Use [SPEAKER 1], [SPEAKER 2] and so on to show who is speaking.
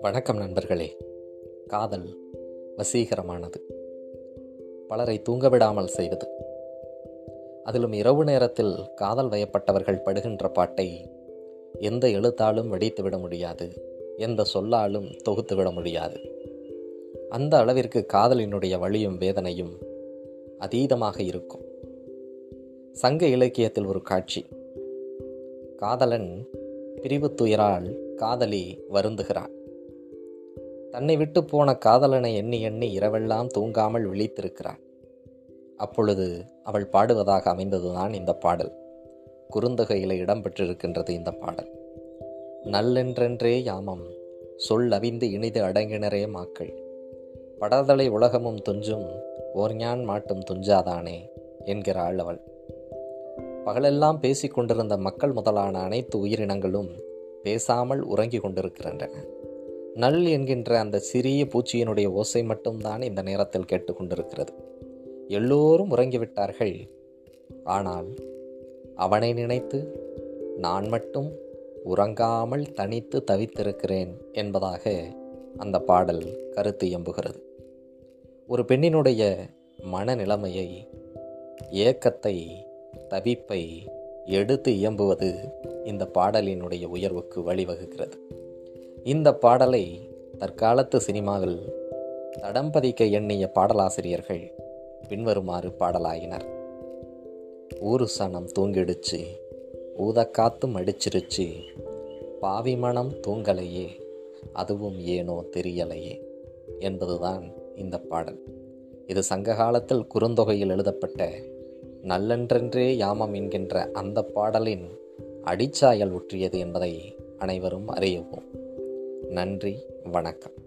[SPEAKER 1] வணக்கம் நண்பர்களே. காதல் வசீகரமானது. பலரை தூங்கவிடாமல் செய்வது. அதிலும் இரவு நேரத்தில் காதல் வயப்பட்டவர்கள் படுகின்ற பாட்டை எந்த எழுத்தாலும் வெடித்துவிட முடியாது எந்த சொல்லாலும் தொகுத்துவிட முடியாது. அந்த அளவிற்கு காதலினுடைய வழியும் வேதனையும் அதீதமாக இருக்கும். சங்க இலக்கியத்தில் ஒரு காட்சி. காதலன் பிரிவு துயரால் காதலி வருந்துகிறான். தன்னை விட்டு போன காதலனை எண்ணி எண்ணி இரவெல்லாம் தூங்காமல் விழித்திருக்கிறான். அப்பொழுது அவள் பாடுவதாக அமைந்ததுதான் இந்த பாடல். குறுந்தொகையில் இடம்பெற்றிருக்கின்றது இந்த பாடல். நல்லென்றென்றே யாமம் சொல் அவிந்து இனிது அடங்கினரே மாக்கள். படதலை உலகமும் துஞ்சும் ஓர்ஞான் மாட்டும் துஞ்சாதானே என்கிறாள் அவள். பகலெல்லாம் பேசிக் கொண்டிருந்த மக்கள் முதலான அனைத்து உயிரினங்களும் பேசாமல் உறங்கி கொண்டிருக்கின்றன. நல் என்கின்ற அந்த சிறிய பூச்சியினுடைய ஓசை மட்டும்தான் இந்த நேரத்தில் கேட்டுக்கொண்டிருக்கிறது எல்லோரும் உறங்கிவிட்டார்கள். ஆனால் அவனை நினைத்து நான் மட்டும் உறங்காமல் தனித்து தவித்திருக்கிறேன் என்பதாக அந்த பாடல் கருத்து எம்புகிறது ஒரு பெண்ணினுடைய மனநிலைமையை ஏக்கத்தை தவிப்பை எடுத்து இயம்புவது இந்த பாடலினுடைய உயர்வுக்கு வழிவகுக்கிறது. இந்த பாடலை தற்காலத்து சினிமாவில் தடம் பதிக்க எண்ணிய பாடலாசிரியர்கள் பின்வருமாறு பாடலாயினர். ஊரு சனம் தூங்கிடுச்சு ஊதக்காத்தும் அடிச்சிருச்சு பாவி மனம் தூங்கலையே அதுவும் ஏனோ தெரியலையே என்பதுதான் இந்த பாடல். இது சங்க காலத்தில் குறுந்தொகையில் எழுதப்பட்ட நல்லன்றென்றே யாமம் என்கின்ற அந்த பாடலின் அடிச்சாயல் ஒற்றியது என்பதை அனைவரும் அறியவும். நன்றி வணக்கம்.